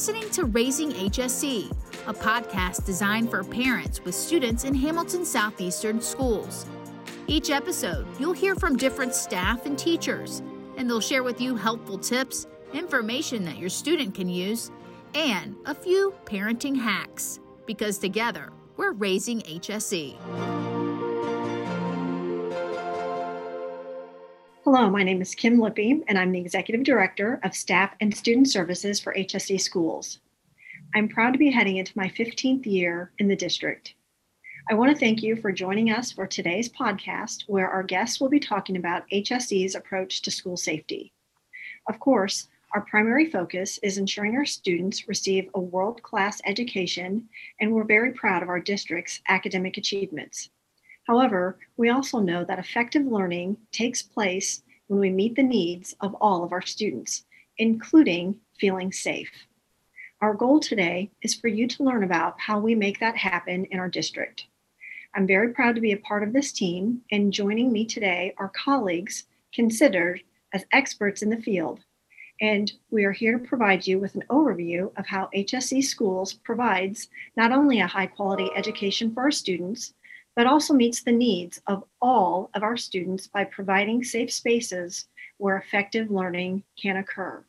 listening to Raising HSE, a podcast designed for parents with students in Hamilton Southeastern schools. Each episode, you'll hear from different staff and teachers, and they'll share with you helpful tips, information that your student can use, and a few parenting hacks. Because together, we're raising HSE. Hello, my name is Kim Lippy, and I'm the Executive Director of Staff and Student Services for HSE Schools. I'm proud to be heading into my 15th year in the district. I want to thank you for joining us for today's podcast, where our guests will be talking about HSE's approach to school safety. Of course, our primary focus is ensuring our students receive a world class education, and we're very proud of our district's academic achievements. However, we also know that effective learning takes place when we meet the needs of all of our students, including feeling safe. Our goal today is for you to learn about how we make that happen in our district. I'm very proud to be a part of this team, and joining me today are colleagues considered as experts in the field. And we are here to provide you with an overview of how HSE Schools provides not only a high quality education for our students, but also meets the needs of all of our students by providing safe spaces where effective learning can occur.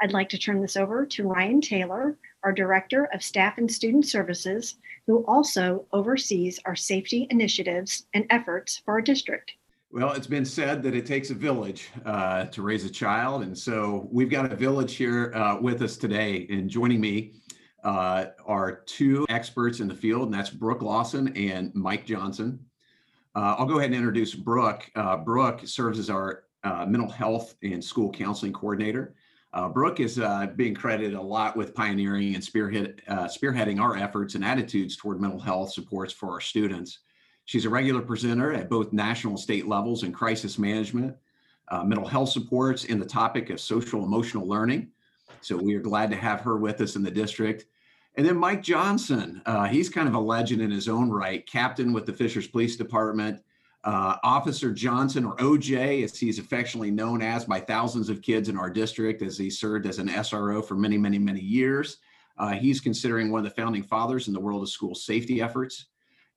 I'd like to turn this over to Ryan Taylor, our Director of Staff and Student Services, who also oversees our safety initiatives and efforts for our district. Well, it's been said that it takes a village uh, to raise a child. And so we've got a village here uh, with us today. And joining me uh, are two experts in the field, and that's Brooke Lawson and Mike Johnson. Uh, I'll go ahead and introduce Brooke. Uh, Brooke serves as our uh, mental health and school counseling coordinator. Uh, Brooke is uh, being credited a lot with pioneering and spearhead, spearheading our efforts and attitudes toward mental health supports for our students. She's a regular presenter at both national and state levels in crisis management, mental health supports, and the topic of social emotional learning. So we are glad to have her with us in the district. And then Mike Johnson, uh, he's kind of a legend in his own right, captain with the Fishers Police Department. Uh, Officer Johnson, or OJ, as he's affectionately known as by thousands of kids in our district, as he served as an SRO for many, many, many years. Uh, he's considering one of the founding fathers in the world of school safety efforts.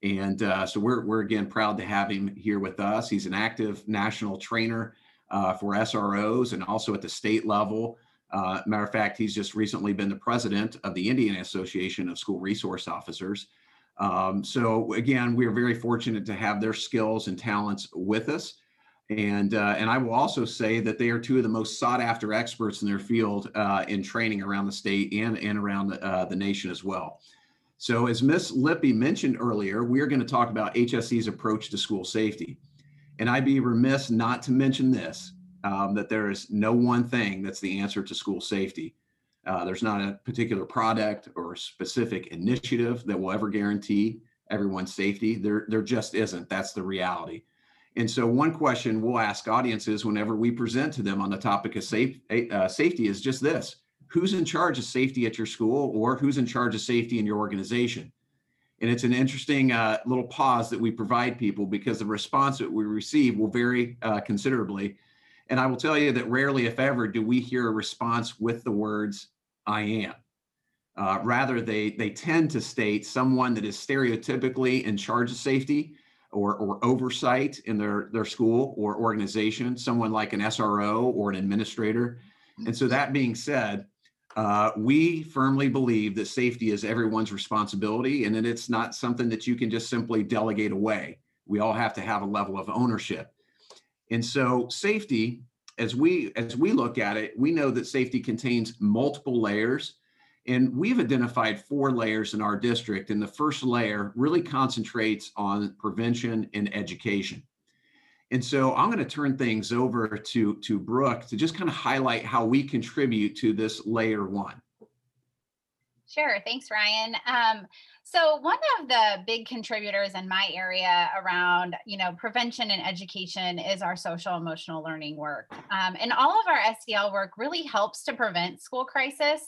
And uh, so we're, we're again proud to have him here with us. He's an active national trainer uh, for SROs and also at the state level. Uh, matter of fact, he's just recently been the president of the Indiana Association of School Resource Officers. Um, so again, we are very fortunate to have their skills and talents with us. And, uh, and I will also say that they are two of the most sought after experts in their field uh, in training around the state and, and around the, uh, the nation as well. So as Ms. Lippy mentioned earlier, we are going to talk about HSE's approach to school safety. And I'd be remiss not to mention this um, that there is no one thing that's the answer to school safety. Uh, there's not a particular product or specific initiative that will ever guarantee everyone's safety. There, there just isn't. That's the reality. And so, one question we'll ask audiences whenever we present to them on the topic of safe, uh, safety is just this Who's in charge of safety at your school, or who's in charge of safety in your organization? And it's an interesting uh, little pause that we provide people because the response that we receive will vary uh, considerably and I will tell you that rarely, if ever, do we hear a response with the words, I am. Uh, rather, they, they tend to state someone that is stereotypically in charge of safety or, or oversight in their, their school or organization, someone like an SRO or an administrator. And so, that being said, uh, we firmly believe that safety is everyone's responsibility and that it's not something that you can just simply delegate away. We all have to have a level of ownership. And so safety, as we as we look at it, we know that safety contains multiple layers. And we've identified four layers in our district. And the first layer really concentrates on prevention and education. And so I'm going to turn things over to, to Brooke to just kind of highlight how we contribute to this layer one. Sure. Thanks, Ryan. Um, So one of the big contributors in my area around, you know, prevention and education is our social emotional learning work. Um, and all of our SEL work really helps to prevent school crisis.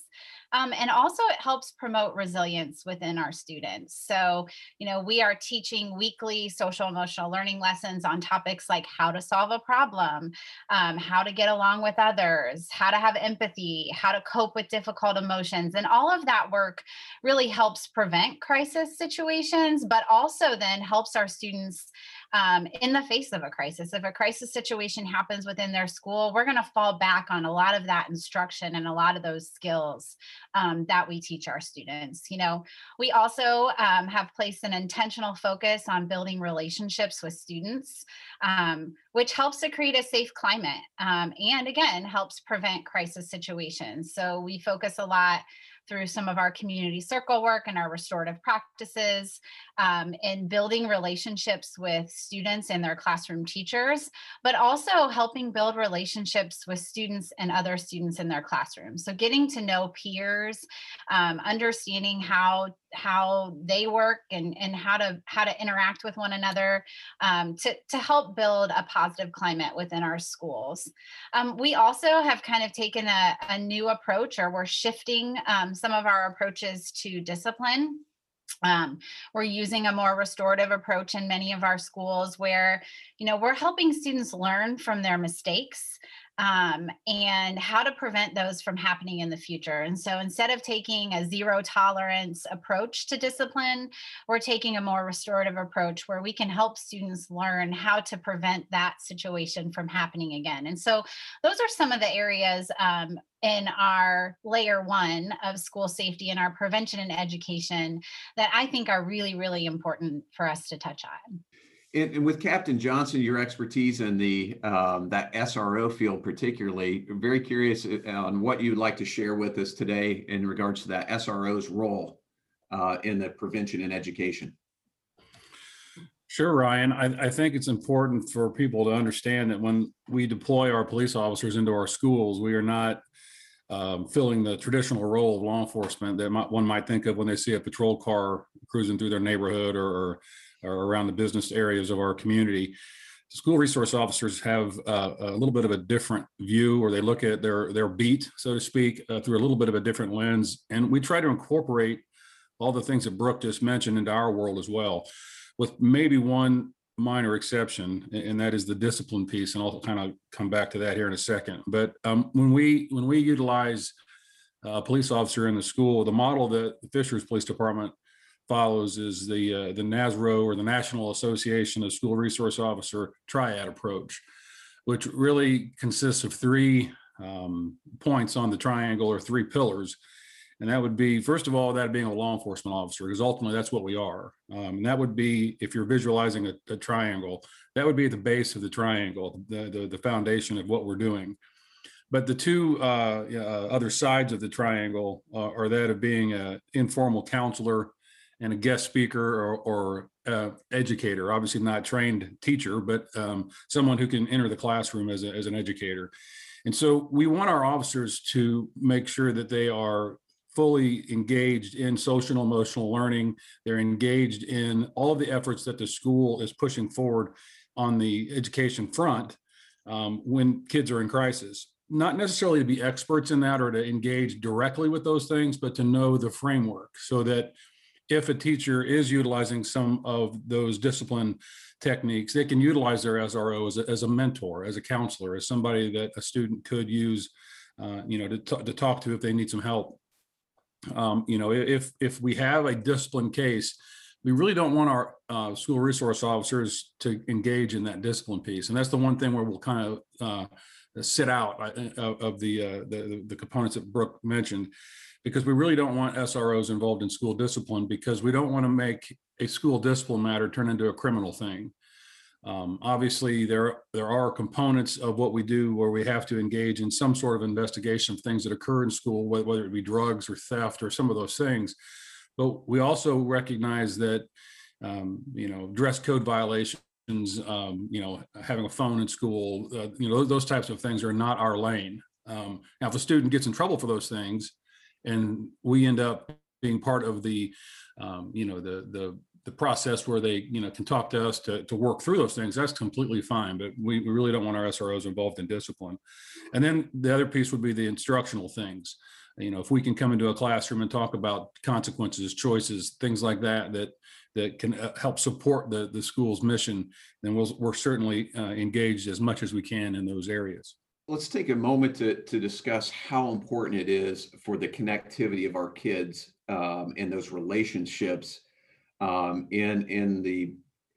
Um, and also it helps promote resilience within our students. So, you know, we are teaching weekly social emotional learning lessons on topics like how to solve a problem, um, how to get along with others, how to have empathy, how to cope with difficult emotions. And all of that work really helps prevent crisis situations, but also then helps our students um, in the face of a crisis. If a crisis situation happens within their school, we're going to fall back on a lot of that instruction and a lot of those skills um, that we teach our students. You know, we also um, have placed an intentional focus on building relationships with students, um, which helps to create a safe climate um, and again helps prevent crisis situations. So we focus a lot through some of our community circle work and our restorative practices um, in building relationships with students and their classroom teachers, but also helping build relationships with students and other students in their classrooms. So getting to know peers, um, understanding how how they work and, and how to how to interact with one another um, to, to help build a positive climate within our schools. Um, we also have kind of taken a, a new approach or we're shifting um, some of our approaches to discipline. Um, we're using a more restorative approach in many of our schools where, you know, we're helping students learn from their mistakes um, and how to prevent those from happening in the future. And so instead of taking a zero tolerance approach to discipline, we're taking a more restorative approach where we can help students learn how to prevent that situation from happening again. And so those are some of the areas um, in our layer one of school safety and our prevention and education that I think are really, really important for us to touch on. And, with Captain Johnson, your expertise in the um, that SRO field, particularly, very curious uh, on what you'd like to share with us today in regards to that SRO's role uh, in the prevention and education. Sure, Ryan. I, I, think it's important for people to understand that when we deploy our police officers into our schools, we are not um, filling the traditional role of law enforcement that might, one might think of when they see a patrol car cruising through their neighborhood or, or, or around the business areas of our community. School resource officers have uh, a little bit of a different view, or they look at their their beat, so to speak, uh, through a little bit of a different lens, and we try to incorporate all the things that Brooke just mentioned into our world as well, with maybe one minor exception, and that is the discipline piece. And I'll kind of come back to that here in a second. But um, when we when we utilize a police officer in the school, the model that the Fishers Police Department follows is the uh, the NASRO or the National Association of School Resource Officer Triad approach, which really consists of three um, points on the triangle or three pillars and that would be, first of all, that being a law enforcement officer, because ultimately that's what we are. Um, and that would be, if you're visualizing a, a, triangle, that would be at the base of the triangle, the, the, the foundation of what we're doing. But the two uh, uh, other sides of the triangle uh, are that of being an informal counselor and a guest speaker or, or uh, educator, obviously not trained teacher, but um, someone who can enter the classroom as, a, as an educator. And so we want our officers to make sure that they are fully engaged in social and emotional learning. They're engaged in all of the efforts that the school is pushing forward on the education front um, when kids are in crisis. Not necessarily to be experts in that or to engage directly with those things, but to know the framework so that if a teacher is utilizing some of those discipline techniques, they can utilize their SRO as a, as a mentor, as a counselor, as somebody that a student could use, uh, you know, to, t- to talk to if they need some help. Um, you know, if if we have a discipline case, we really don't want our uh, school resource officers to engage in that discipline piece, and that's the one thing where we'll kind of uh, sit out uh, of the, uh, the the components that Brooke mentioned, because we really don't want SROs involved in school discipline because we don't want to make a school discipline matter turn into a criminal thing. Um, obviously, there there are components of what we do where we have to engage in some sort of investigation of things that occur in school, whether it be drugs or theft or some of those things. But we also recognize that um, you know dress code violations, um, you know having a phone in school, uh, you know those types of things are not our lane. Um, now, if a student gets in trouble for those things, and we end up being part of the, um, you know, the the the process where they you know can talk to us to, to work through those things. That's completely fine but we, we really don't want our sros involved in discipline. And then the other piece would be the instructional things. You know if we can come into a classroom and talk about consequences choices things like that that that can uh, help support the the school's mission then we'll, we're certainly uh, engaged as much as we can in those areas let's take a moment to, to discuss how important it is for the connectivity of our kids um, and those relationships um, in in the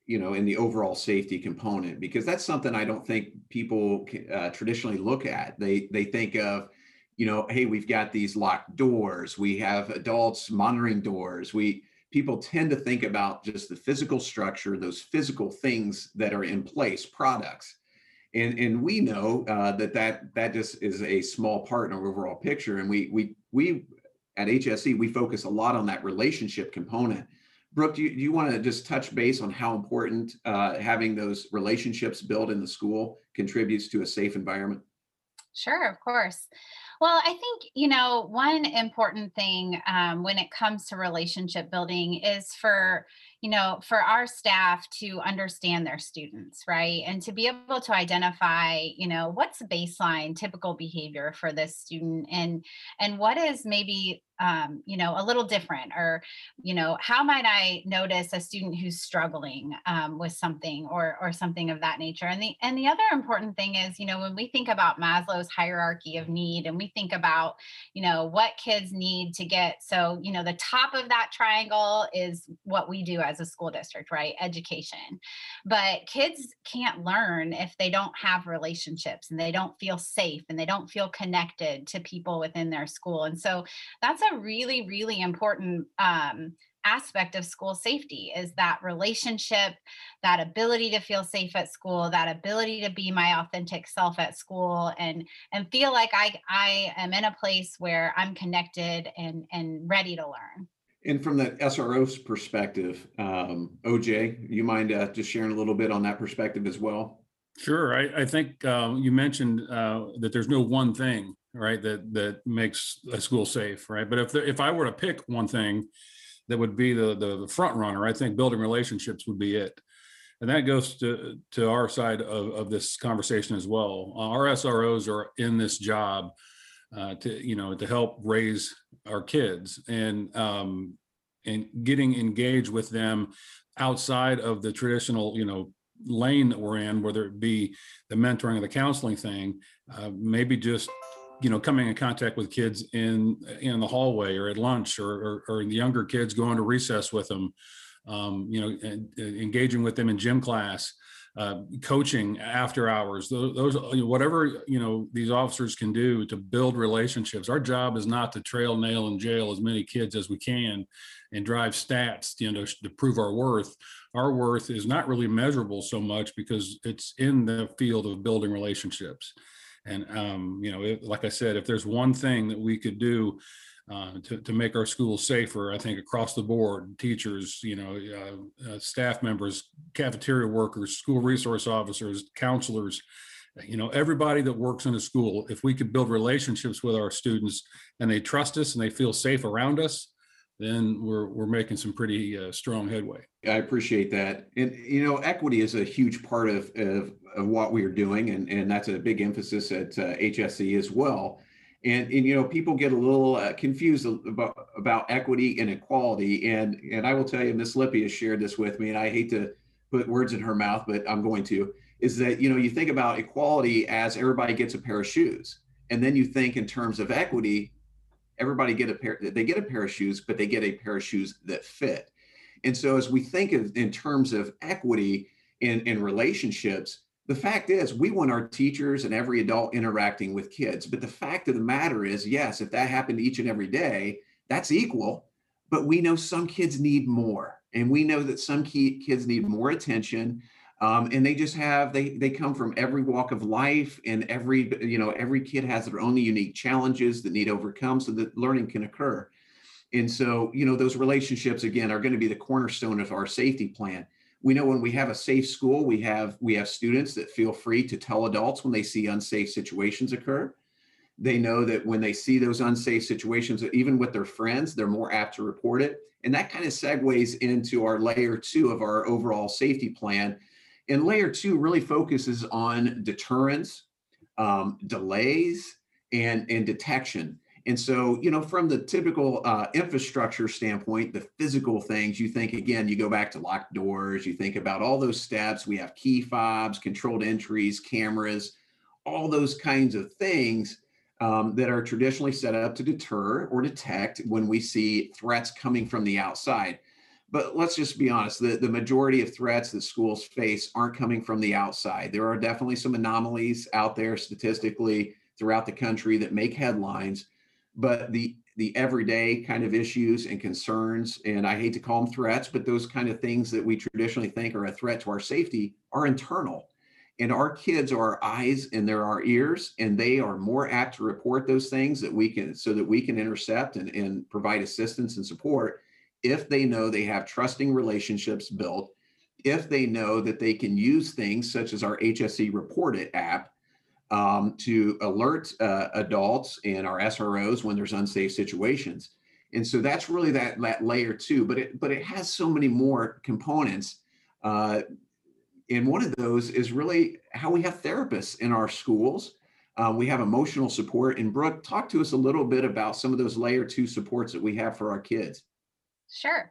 you know in the overall safety component because that's something I don't think people uh, traditionally look at. They they think of you know hey we've got these locked doors, we have adults monitoring doors, we people tend to think about just the physical structure, those physical things that are in place, products. And, and we know uh, that, that that just is a small part in our overall picture. And we we we at HSE we focus a lot on that relationship component Brooke, do you, do you want to just touch base on how important uh, having those relationships built in the school contributes to a safe environment? Sure, of course. Well, I think, you know, one important thing um, when it comes to relationship building is for, you know, for our staff to understand their students, right? And to be able to identify, you know, what's baseline typical behavior for this student and and what is maybe um, you know, a little different, or you know, how might I notice a student who's struggling um, with something, or or something of that nature? And the and the other important thing is, you know, when we think about Maslow's hierarchy of need, and we think about, you know, what kids need to get. So, you know, the top of that triangle is what we do as a school district, right? Education. But kids can't learn if they don't have relationships and they don't feel safe and they don't feel connected to people within their school. And so that's a really, really important um, aspect of school safety is that relationship that ability to feel safe at school that ability to be my authentic self at school and and feel like i i am in a place where i'm connected and and ready to learn and from the sro's perspective um, oj you mind uh, just sharing a little bit on that perspective as well? Sure. I, I think um, you mentioned uh, that there's no one thing right that that makes a school safe right? But if if i were to pick one thing that would be the, the the front runner i think building relationships would be it. And that goes to to our side of, of this conversation as well. Our sros are in this job uh, to you know to help raise our kids. And um and getting engaged with them outside of the traditional you know lane that we're in whether it be the mentoring or the counseling thing uh, maybe just you know coming in contact with kids in in the hallway or at lunch or or, or the younger kids going to recess with them um, you know and, and engaging with them in gym class uh, coaching after hours those, those whatever you know these officers can do to build relationships. Our job is not to trail nail and jail as many kids as we can and drive stats you know to prove our worth. Our worth is not really measurable so much because it's in the field of building relationships. And um, you know, it, like I said, if there's one thing that we could do uh, to, to make our schools safer, I think across the board, teachers, you know, uh, uh, staff members, cafeteria workers, school resource officers, counselors, you know, everybody that works in a school, if we could build relationships with our students and they trust us and they feel safe around us, then we're we're making some pretty uh, strong headway. I appreciate that, and you know, equity is a huge part of of, of what we are doing, and and that's a big emphasis at uh, HSE as well. And, and you know, people get a little uh, confused about about equity and equality, and and I will tell you, Miss Lippy has shared this with me, and I hate to put words in her mouth, but I'm going to. Is that you know you think about equality as everybody gets a pair of shoes, and then you think in terms of equity everybody get a pair they get a pair of shoes but they get a pair of shoes that fit and so as we think of in terms of equity in, in relationships the fact is we want our teachers and every adult interacting with kids but the fact of the matter is yes if that happened each and every day that's equal but we know some kids need more and we know that some kids need more attention um, and they just have they they come from every walk of life and every you know every kid has their own unique challenges that need overcome so that learning can occur. And so you know those relationships again are going to be the cornerstone of our safety plan we know when we have a safe school we have we have students that feel free to tell adults when they see unsafe situations occur They know that when they see those unsafe situations, even with their friends, they're more apt to report it. And that kind of segues into our layer two of our overall safety plan. And layer two really focuses on deterrence, um, delays, and, and detection. And so, you know, from the typical uh, infrastructure standpoint, the physical things, you think again, you go back to locked doors, you think about all those steps. We have key fobs, controlled entries, cameras, all those kinds of things um, that are traditionally set up to deter or detect when we see threats coming from the outside. But let's just be honest, the, the majority of threats that schools face aren't coming from the outside. There are definitely some anomalies out there statistically throughout the country that make headlines, but the the everyday kind of issues and concerns, and I hate to call them threats, but those kind of things that we traditionally think are a threat to our safety are internal. And our kids are our eyes and they're our ears and they are more apt to report those things that we can so that we can intercept and, and provide assistance and support if they know they have trusting relationships built if they know that they can use things such as our hse report it app um, to alert uh, adults and our sros when there's unsafe situations and so that's really that, that layer two but it but it has so many more components uh, and one of those is really how we have therapists in our schools. Uh, we have emotional support. And Brooke, talk to us a little bit about some of those layer two supports that we have for our kids. Sure.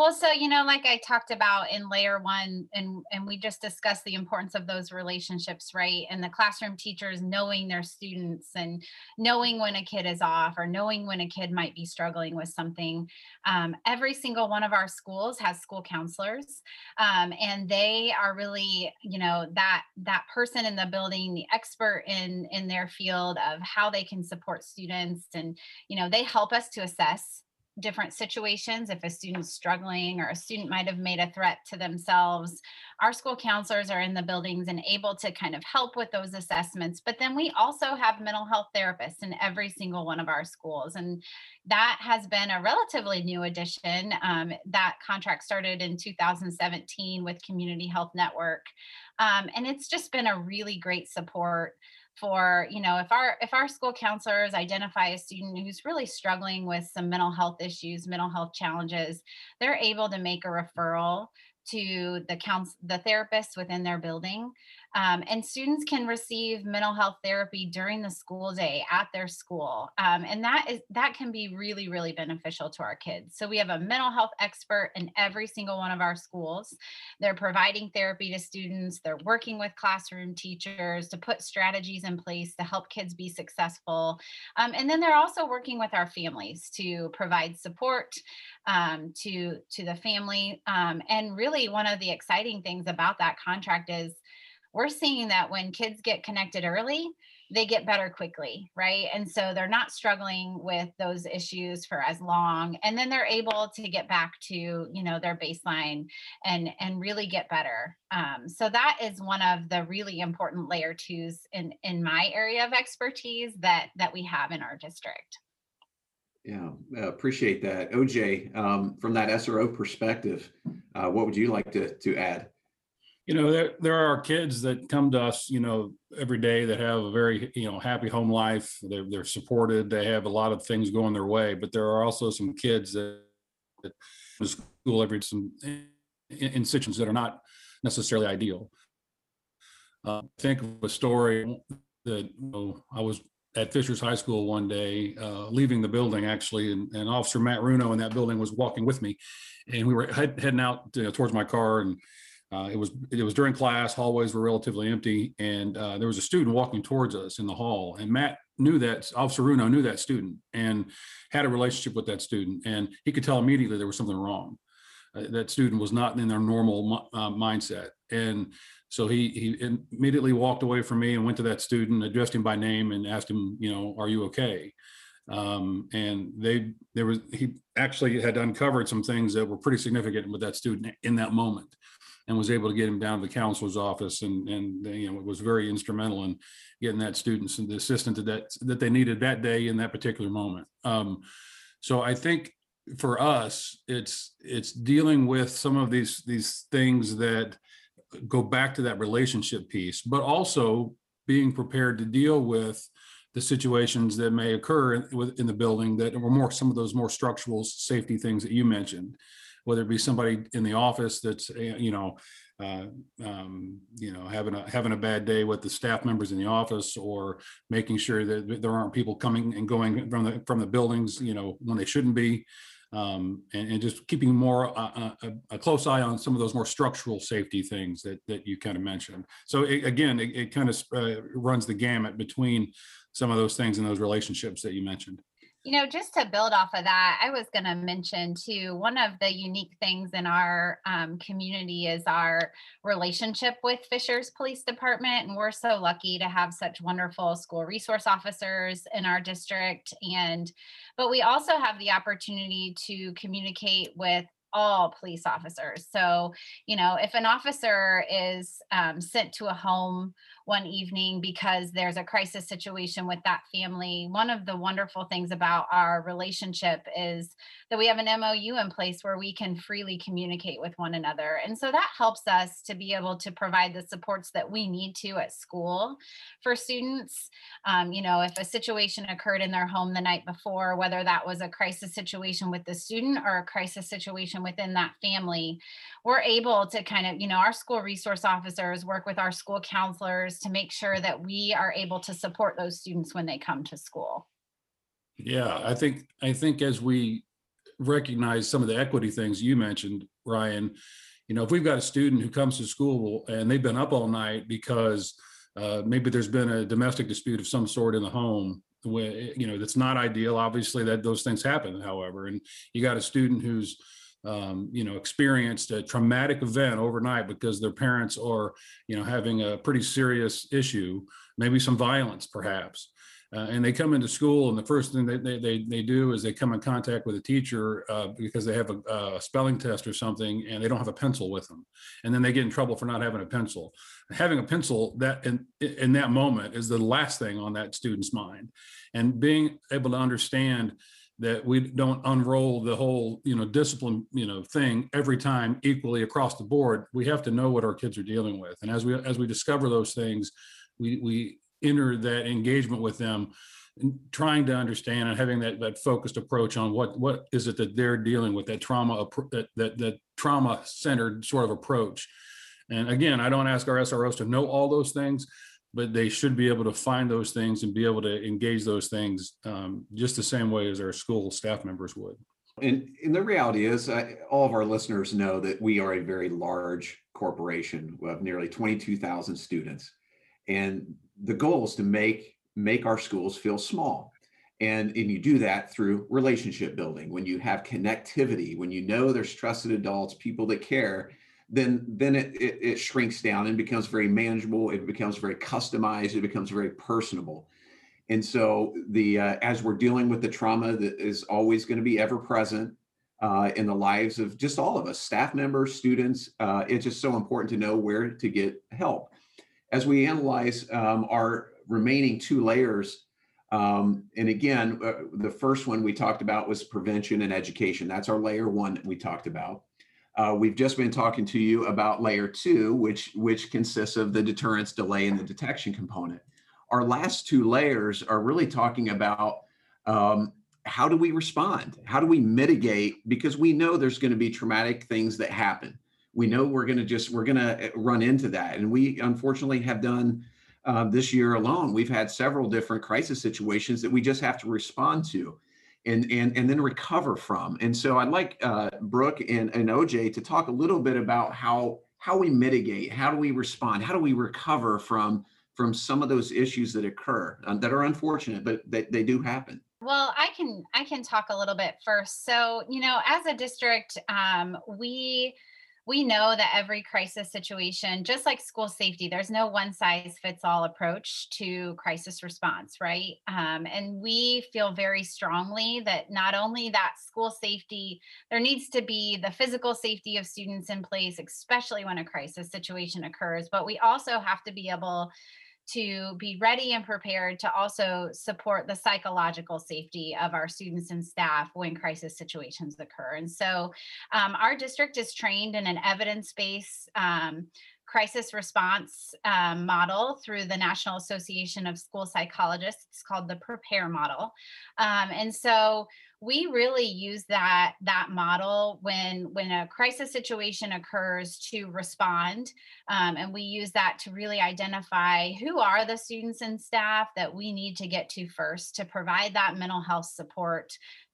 Well, so you know, like I talked about in layer one, and and we just discussed the importance of those relationships, right? And the classroom teachers knowing their students and knowing when a kid is off or knowing when a kid might be struggling with something. Um, every single one of our schools has school counselors, um, and they are really, you know, that that person in the building, the expert in in their field of how they can support students, and you know, they help us to assess different situations if a student's struggling or a student might have made a threat to themselves. Our school counselors are in the buildings and able to kind of help with those assessments but then we also have mental health therapists in every single one of our schools and that has been a relatively new addition. Um, that contract started in 2017 with community health network. Um, and it's just been a really great support for you know if our if our school counselors identify a student who's really struggling with some mental health issues mental health challenges they're able to make a referral to the counsel the therapists within their building um, and students can receive mental health therapy during the school day at their school um, and that is that can be really really beneficial to our kids. So we have a mental health expert in every single one of our schools. They're providing therapy to students they're working with classroom teachers to put strategies in place to help kids be successful um, and then they're also working with our families to provide support um, to to the family um, and really one of the exciting things about that contract is we're seeing that when kids get connected early they get better quickly right and so they're not struggling with those issues for as long and then they're able to get back to you know their baseline and and really get better um, so that is one of the really important layer twos in in my area of expertise that that we have in our district yeah, appreciate that. OJ, um, from that SRO perspective, uh, what would you like to, to add? You know, there, there are kids that come to us, you know, every day that have a very, you know, happy home life. They're, they're supported. They have a lot of things going their way, but there are also some kids that, that school every some in, in situations that are not necessarily ideal. Uh, think of a story that you know, I was at Fishers High School one day, uh, leaving the building actually, and, and, Officer Matt Runo in that building was walking with me, and we were head, heading out you know, towards my car, and uh, it was it was during class. Hallways were relatively empty, and uh, there was a student walking towards us in the hall, and Matt knew that Officer Runo knew that student and had a relationship with that student, and he could tell immediately there was something wrong. Uh, that student was not in their normal uh, mindset, and so he he immediately walked away from me and went to that student, addressed him by name, and asked him, you know, are you okay? Um, and they there was he actually had uncovered some things that were pretty significant with that student in that moment, and was able to get him down to the counselor's office, and and you know was very instrumental in getting that student the assistance that that they needed that day in that particular moment. Um, so I think for us, it's it's dealing with some of these these things that go back to that relationship piece, but also being prepared to deal with the situations that may occur in, in the building that were more some of those more structural safety things that you mentioned, whether it be somebody in the office that's eh, you know uh, um, you know, having a having a bad day with the staff members in the office, or making sure that there aren't people coming and going from the from the buildings, you know, when they shouldn't be, um, and, and, just keeping more uh, uh, a, a, close eye on some of those more structural safety things that that you kind of mentioned. So it, again, it, it kind of uh, runs the gamut between some of those things and those relationships that you mentioned. You know, just to build off of that, I was going to mention too, one of the unique things in our um, community is our relationship with Fishers Police Department. And we're so lucky to have such wonderful school resource officers in our district. And, but we also have the opportunity to communicate with all police officers. So, you know, if an officer is um, sent to a home one evening because there's a crisis situation with that family. One of the wonderful things about our relationship is that we have an MOU in place where we can freely communicate with one another. And so that helps us to be able to provide the supports that we need to at school for students. Um, you know, if a situation occurred in their home the night before, whether that was a crisis situation with the student or a crisis situation within that family, we're able to kind of, you know, our school resource officers work with our school counselors to make sure that we are able to support those students when they come to school. Yeah, I think I think as we recognize some of the equity things you mentioned, Ryan, you know, if we've got a student who comes to school and they've been up all night because uh, maybe there's been a domestic dispute of some sort in the home, you know, that's not ideal. Obviously, that those things happen. However, and you got a student who's um, you know, experienced a traumatic event overnight because their parents are, you know, having a pretty serious issue, maybe some violence perhaps. Uh, and they come into school and the first thing they, they, they, do is they come in contact with a teacher uh, because they have a, a, spelling test or something and they don't have a pencil with them. And then they get in trouble for not having a pencil. Having a pencil that in, in that moment is the last thing on that student's mind. And being able to understand that we don't unroll the whole you know discipline you know thing every time equally across the board. We have to know what our kids are dealing with. And as we as we discover those things we we enter that engagement with them trying to understand and having that that focused approach on what what is it that they're dealing with that trauma that that, that trauma centered sort of approach. And again i don't ask our sros to know all those things but they should be able to find those things and be able to engage those things um, just the same way as our school staff members would. And, and the reality is, uh, all of our listeners know that we are a very large corporation of nearly 22,000 students. And the goal is to make make our schools feel small. And, and you do that through relationship building. When you have connectivity, when you know there's trusted adults, people that care, then then it, it, it shrinks down and becomes very manageable. It becomes very customized. It becomes very personable. And so the uh, as we're dealing with the trauma that is always going to be ever present uh, in the lives of just all of us, staff members, students, uh, it's just so important to know where to get help. As we analyze um, our remaining two layers, um, and again, uh, the first one we talked about was prevention and education. That's our layer one that we talked about. Uh, we've just been talking to you about layer two, which, which consists of the deterrence, delay, and the detection component. Our last two layers are really talking about um, how do we respond? How do we mitigate? Because we know there's going to be traumatic things that happen. We know we're going to just, we're going to run into that. And we unfortunately have done uh, this year alone, we've had several different crisis situations that we just have to respond to and and and then recover from. And so I'd like uh, Brooke and, and OJ to talk a little bit about how how we mitigate, how do we respond, how do we recover from from some of those issues that occur uh, that are unfortunate, but they, they do happen. Well, I can I can talk a little bit first. So you know, as a district, um, we we know that every crisis situation, just like school safety, there's no one size fits all approach to crisis response, right? Um, and we feel very strongly that not only that school safety, there needs to be the physical safety of students in place, especially when a crisis situation occurs, but we also have to be able to be ready and prepared to also support the psychological safety of our students and staff when crisis situations occur. And so um, our district is trained in an evidence-based um, crisis response um, model through the National Association of School Psychologists. It's called the Prepare model. Um, and so we really use that that model when when a crisis situation occurs to respond um, and we use that to really identify who are the students and staff that we need to get to first to provide that mental health support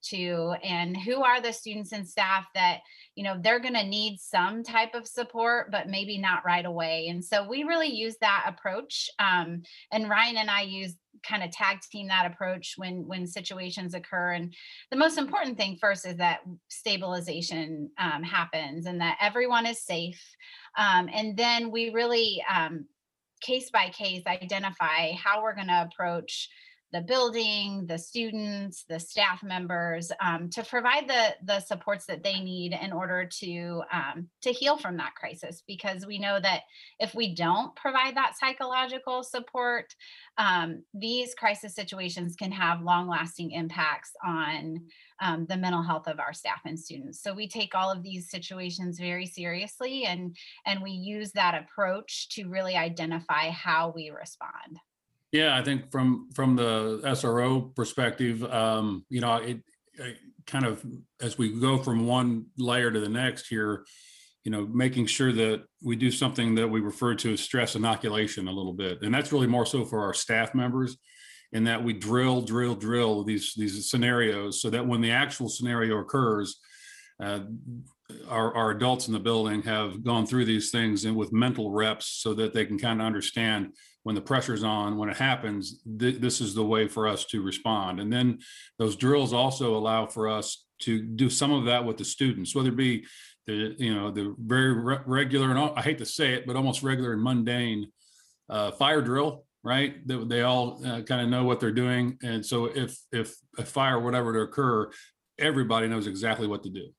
to and who are the students and staff that you know they're going to need some type of support but maybe not right away. And so we really use that approach um, and ryan and i use kind of tag team that approach when when situations occur. And the most important thing first is that stabilization um, happens and that everyone is safe. Um, and then we really um, case by case identify how we're going to approach the building, the students, the staff members um, to provide the the supports that they need in order to um, to heal from that crisis. Because we know that if we don't provide that psychological support, um, these crisis situations can have long lasting impacts on um, the mental health of our staff and students. So we take all of these situations very seriously, and and we use that approach to really identify how we respond. Yeah, I think from from the SRO perspective, um, you know, it, it, kind of as we go from one layer to the next here, you know, making sure that we do something that we refer to as stress inoculation a little bit, and that's really more so for our staff members, in that we drill, drill, drill these these scenarios so that when the actual scenario occurs, uh, our, our adults in the building have gone through these things and with mental reps so that they can kind of understand when the pressure's on, when it happens, th- this is the way for us to respond. And then those drills also allow for us to do some of that with the students, whether it be the you know the very re- regular and I hate to say it, but almost regular and mundane uh, fire drill, right? They, they all uh, kind of know what they're doing, and so if if a fire whatever to occur, everybody knows exactly what to do.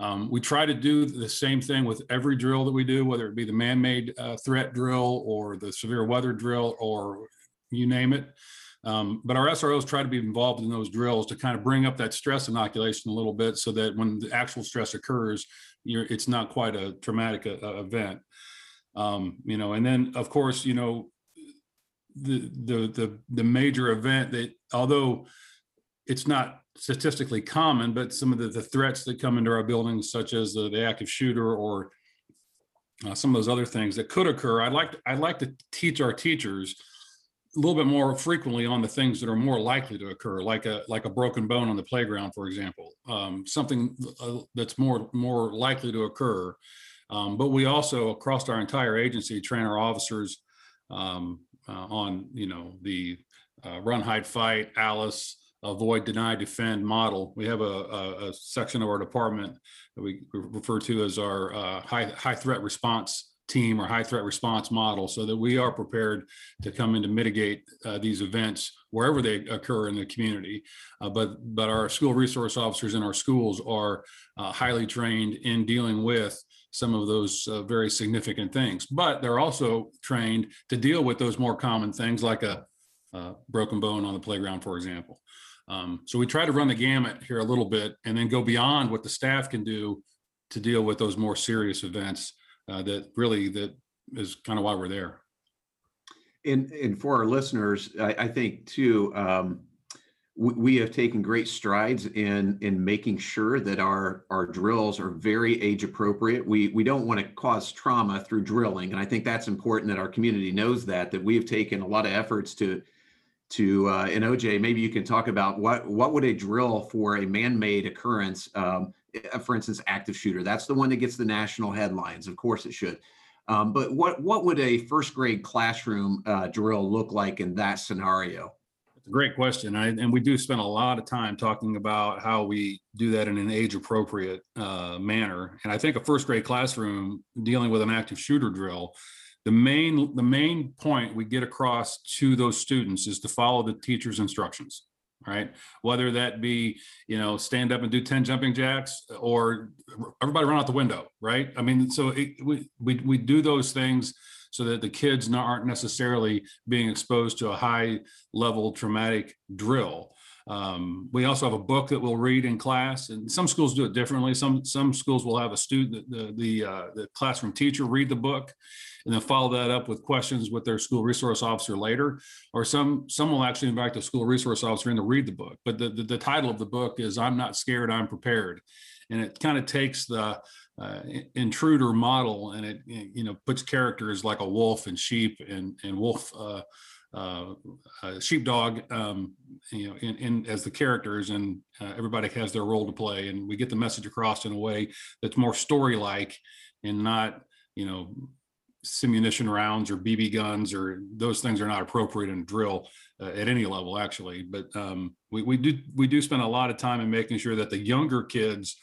Um, we try to do the same thing with every drill that we do, whether it be the man-made uh, threat drill or the severe weather drill or you name it. Um, but our SROs try to be involved in those drills to kind of bring up that stress inoculation a little bit so that when the actual stress occurs, it's not quite a traumatic uh, event. Um, you know, and then of course, you know, the the the the major event that although it's not statistically common, but some of the, the threats that come into our buildings, such as the, the active shooter or uh, some of those other things that could occur, I'd like to, I'd like to teach our teachers a little bit more frequently on the things that are more likely to occur, like a like a broken bone on the playground, for example, um, something uh, that's more more likely to occur. Um, but we also, across our entire agency, train our officers um, uh, on you know the uh, run, hide, fight, Alice, avoid, deny, defend model. We have a, a, a section of our department that we refer to as our uh, high, high threat response team or high threat response model so that we are prepared to come in to mitigate uh, these events wherever they occur in the community. Uh, but, but our school resource officers in our schools are uh, highly trained in dealing with some of those uh, very significant things. But they're also trained to deal with those more common things like a broken bone on the playground, for example. Um, so we try to run the gamut here a little bit and then go beyond what the staff can do to deal with those more serious events uh, that really that is kind of why we're there. And, and for our listeners, I, I think too, um, we, we have taken great strides in in making sure that our our drills are very age appropriate. We we don't want to cause trauma through drilling, and I think that's important that our community knows that that we have taken a lot of efforts to to uh, and OJ, maybe you can talk about what what would a drill for a man-made occurrence, um, eh, for instance, active shooter. That's the one that gets the national headlines. Of course, it should. Um, but what what would a first grade classroom uh, drill look like in that scenario? It's a great question, I, and we do spend a lot of time talking about how we do that in an age-appropriate uh, manner. And I think a first grade classroom dealing with an active shooter drill the main the main point we get across to those students is to follow the teacher's instructions right whether that be you know stand up and do 10 jumping jacks or everybody run out the window right i mean so it, we, we we do those things so that the kids not, aren't necessarily being exposed to a high level traumatic drill. Um, we also have a book that we'll read in class, and some schools do it differently. Some some schools will have a student, the the, uh, the classroom teacher, read the book, and then follow that up with questions with their school resource officer later. Or some some will actually invite the school resource officer in to read the book. But the, the, the title of the book is "I'm Not Scared, I'm Prepared," and it kind of takes the uh, intruder model and it you know puts characters like a wolf and sheep and and wolf uh, uh, sheepdog, um, you know, in, in, as the characters, and uh, everybody has their role to play, and we get the message across in a way that's more story-like and not, you know, simunition rounds or BB guns or those things are not appropriate in drill uh, at any level, actually. But um, we we do we do spend a lot of time in making sure that the younger kids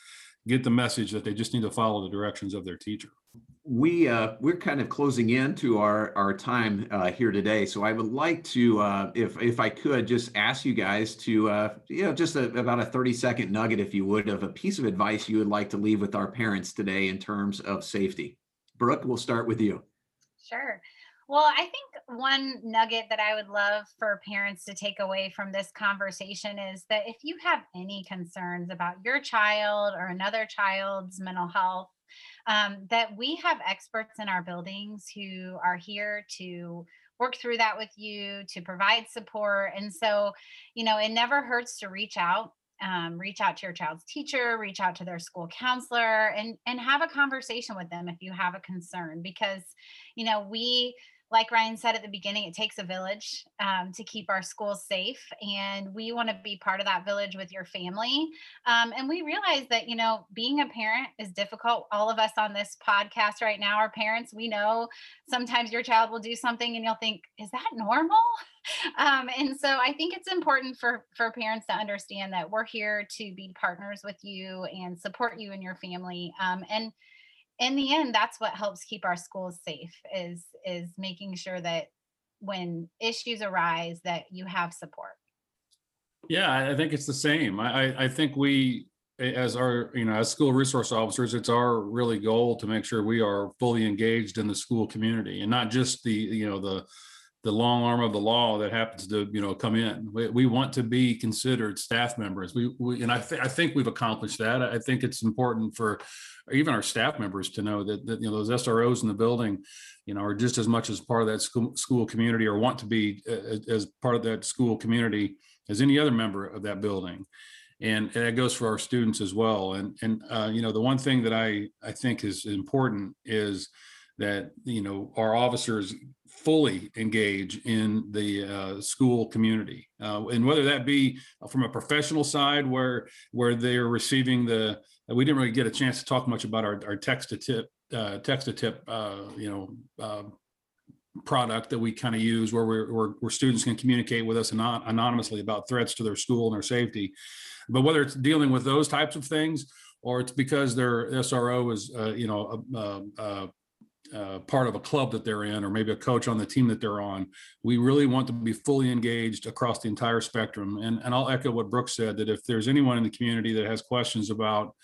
get the message that they just need to follow the directions of their teacher we uh, we're kind of closing in to our our time uh, here today. So I would like to, uh, if if I could, just ask you guys to, uh, you know, just a, about a thirty second nugget, if you would, of a piece of advice you would like to leave with our parents today in terms of safety. Brooke, we'll start with you. Sure. Well, I think one nugget that I would love for parents to take away from this conversation is that if you have any concerns about your child or another child's mental health um, that we have experts in our buildings who are here to work through that with you to provide support and so you know it never hurts to reach out um, reach out to your child's teacher reach out to their school counselor and and have a conversation with them if you have a concern because you know we like Ryan said at the beginning, it takes a village um, to keep our schools safe. And we want to be part of that village with your family. Um, and we realize that, you know, being a parent is difficult. All of us on this podcast right now are parents. We know sometimes your child will do something and you'll think, is that normal? Um, and so I think it's important for, for parents to understand that we're here to be partners with you and support you and your family. Um, and in the end that's what helps keep our schools safe is is making sure that when issues arise that you have support yeah i think it's the same i i think we as our you know as school resource officers it's our really goal to make sure we are fully engaged in the school community and not just the you know the the long arm of the law that happens to you know come in. We, we want to be considered staff members. We, we and I, th- I think we've accomplished that. I think it's important for even our staff members to know that, that you know those SROs in the building, you know, are just as much as part of that school, school community or want to be uh, as part of that school community as any other member of that building. And, and that goes for our students as well. And and uh, you know the one thing that I I think is important is that you know our officers fully engage in the uh, school community, uh, and whether that be from a professional side, where where they're receiving the. We didn't really get a chance to talk much about our, our text to tip, uh, text to tip, uh, you know, um, product that we kind of use, where we're, where, where students can communicate with us anon- anonymously about threats to their school and their safety. But whether it's dealing with those types of things, or it's because their SRO is, uh, you know, uh, part of a club that they're in, or maybe a coach on the team that they're on. We really want to be fully engaged across the entire spectrum. And, and I'll echo what Brooks said that if there's anyone in the community that has questions about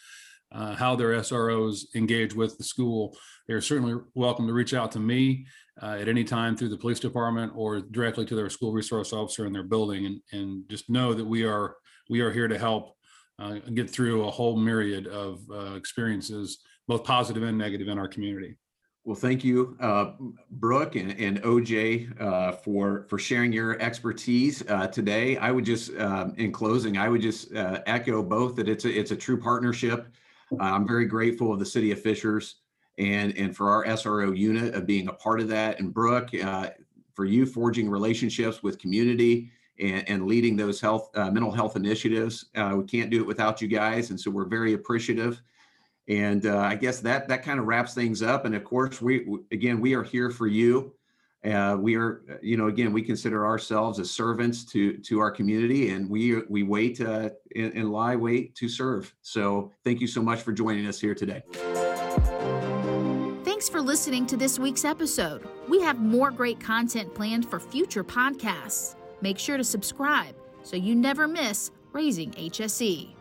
uh, how their SROs engage with the school, they're certainly welcome to reach out to me uh, at any time through the police department or directly to their school resource officer in their building. And, and just know that we are we are here to help uh, get through a whole myriad of uh, experiences, both positive and negative, in our community. Well, thank you, uh, Brooke and, and OJ, uh, for for sharing your expertise uh, today. I would just, um, in closing, I would just uh, echo both that it's a it's a true partnership. I'm very grateful of the City of Fishers and and for our SRO unit of being a part of that. And Brooke, uh, for you forging relationships with community and, and leading those health uh, mental health initiatives. we can't do it without you guys, and so we're very appreciative. And uh, I guess that that kind of wraps things up. And of course, we again we are here for you. Uh, we are, you know, again, we consider ourselves as servants to to our community, and we we wait uh, and, and lie wait to serve. So thank you so much for joining us here today. Thanks for listening to this week's episode. We have more great content planned for future podcasts. Make sure to subscribe so you never miss Raising HSE.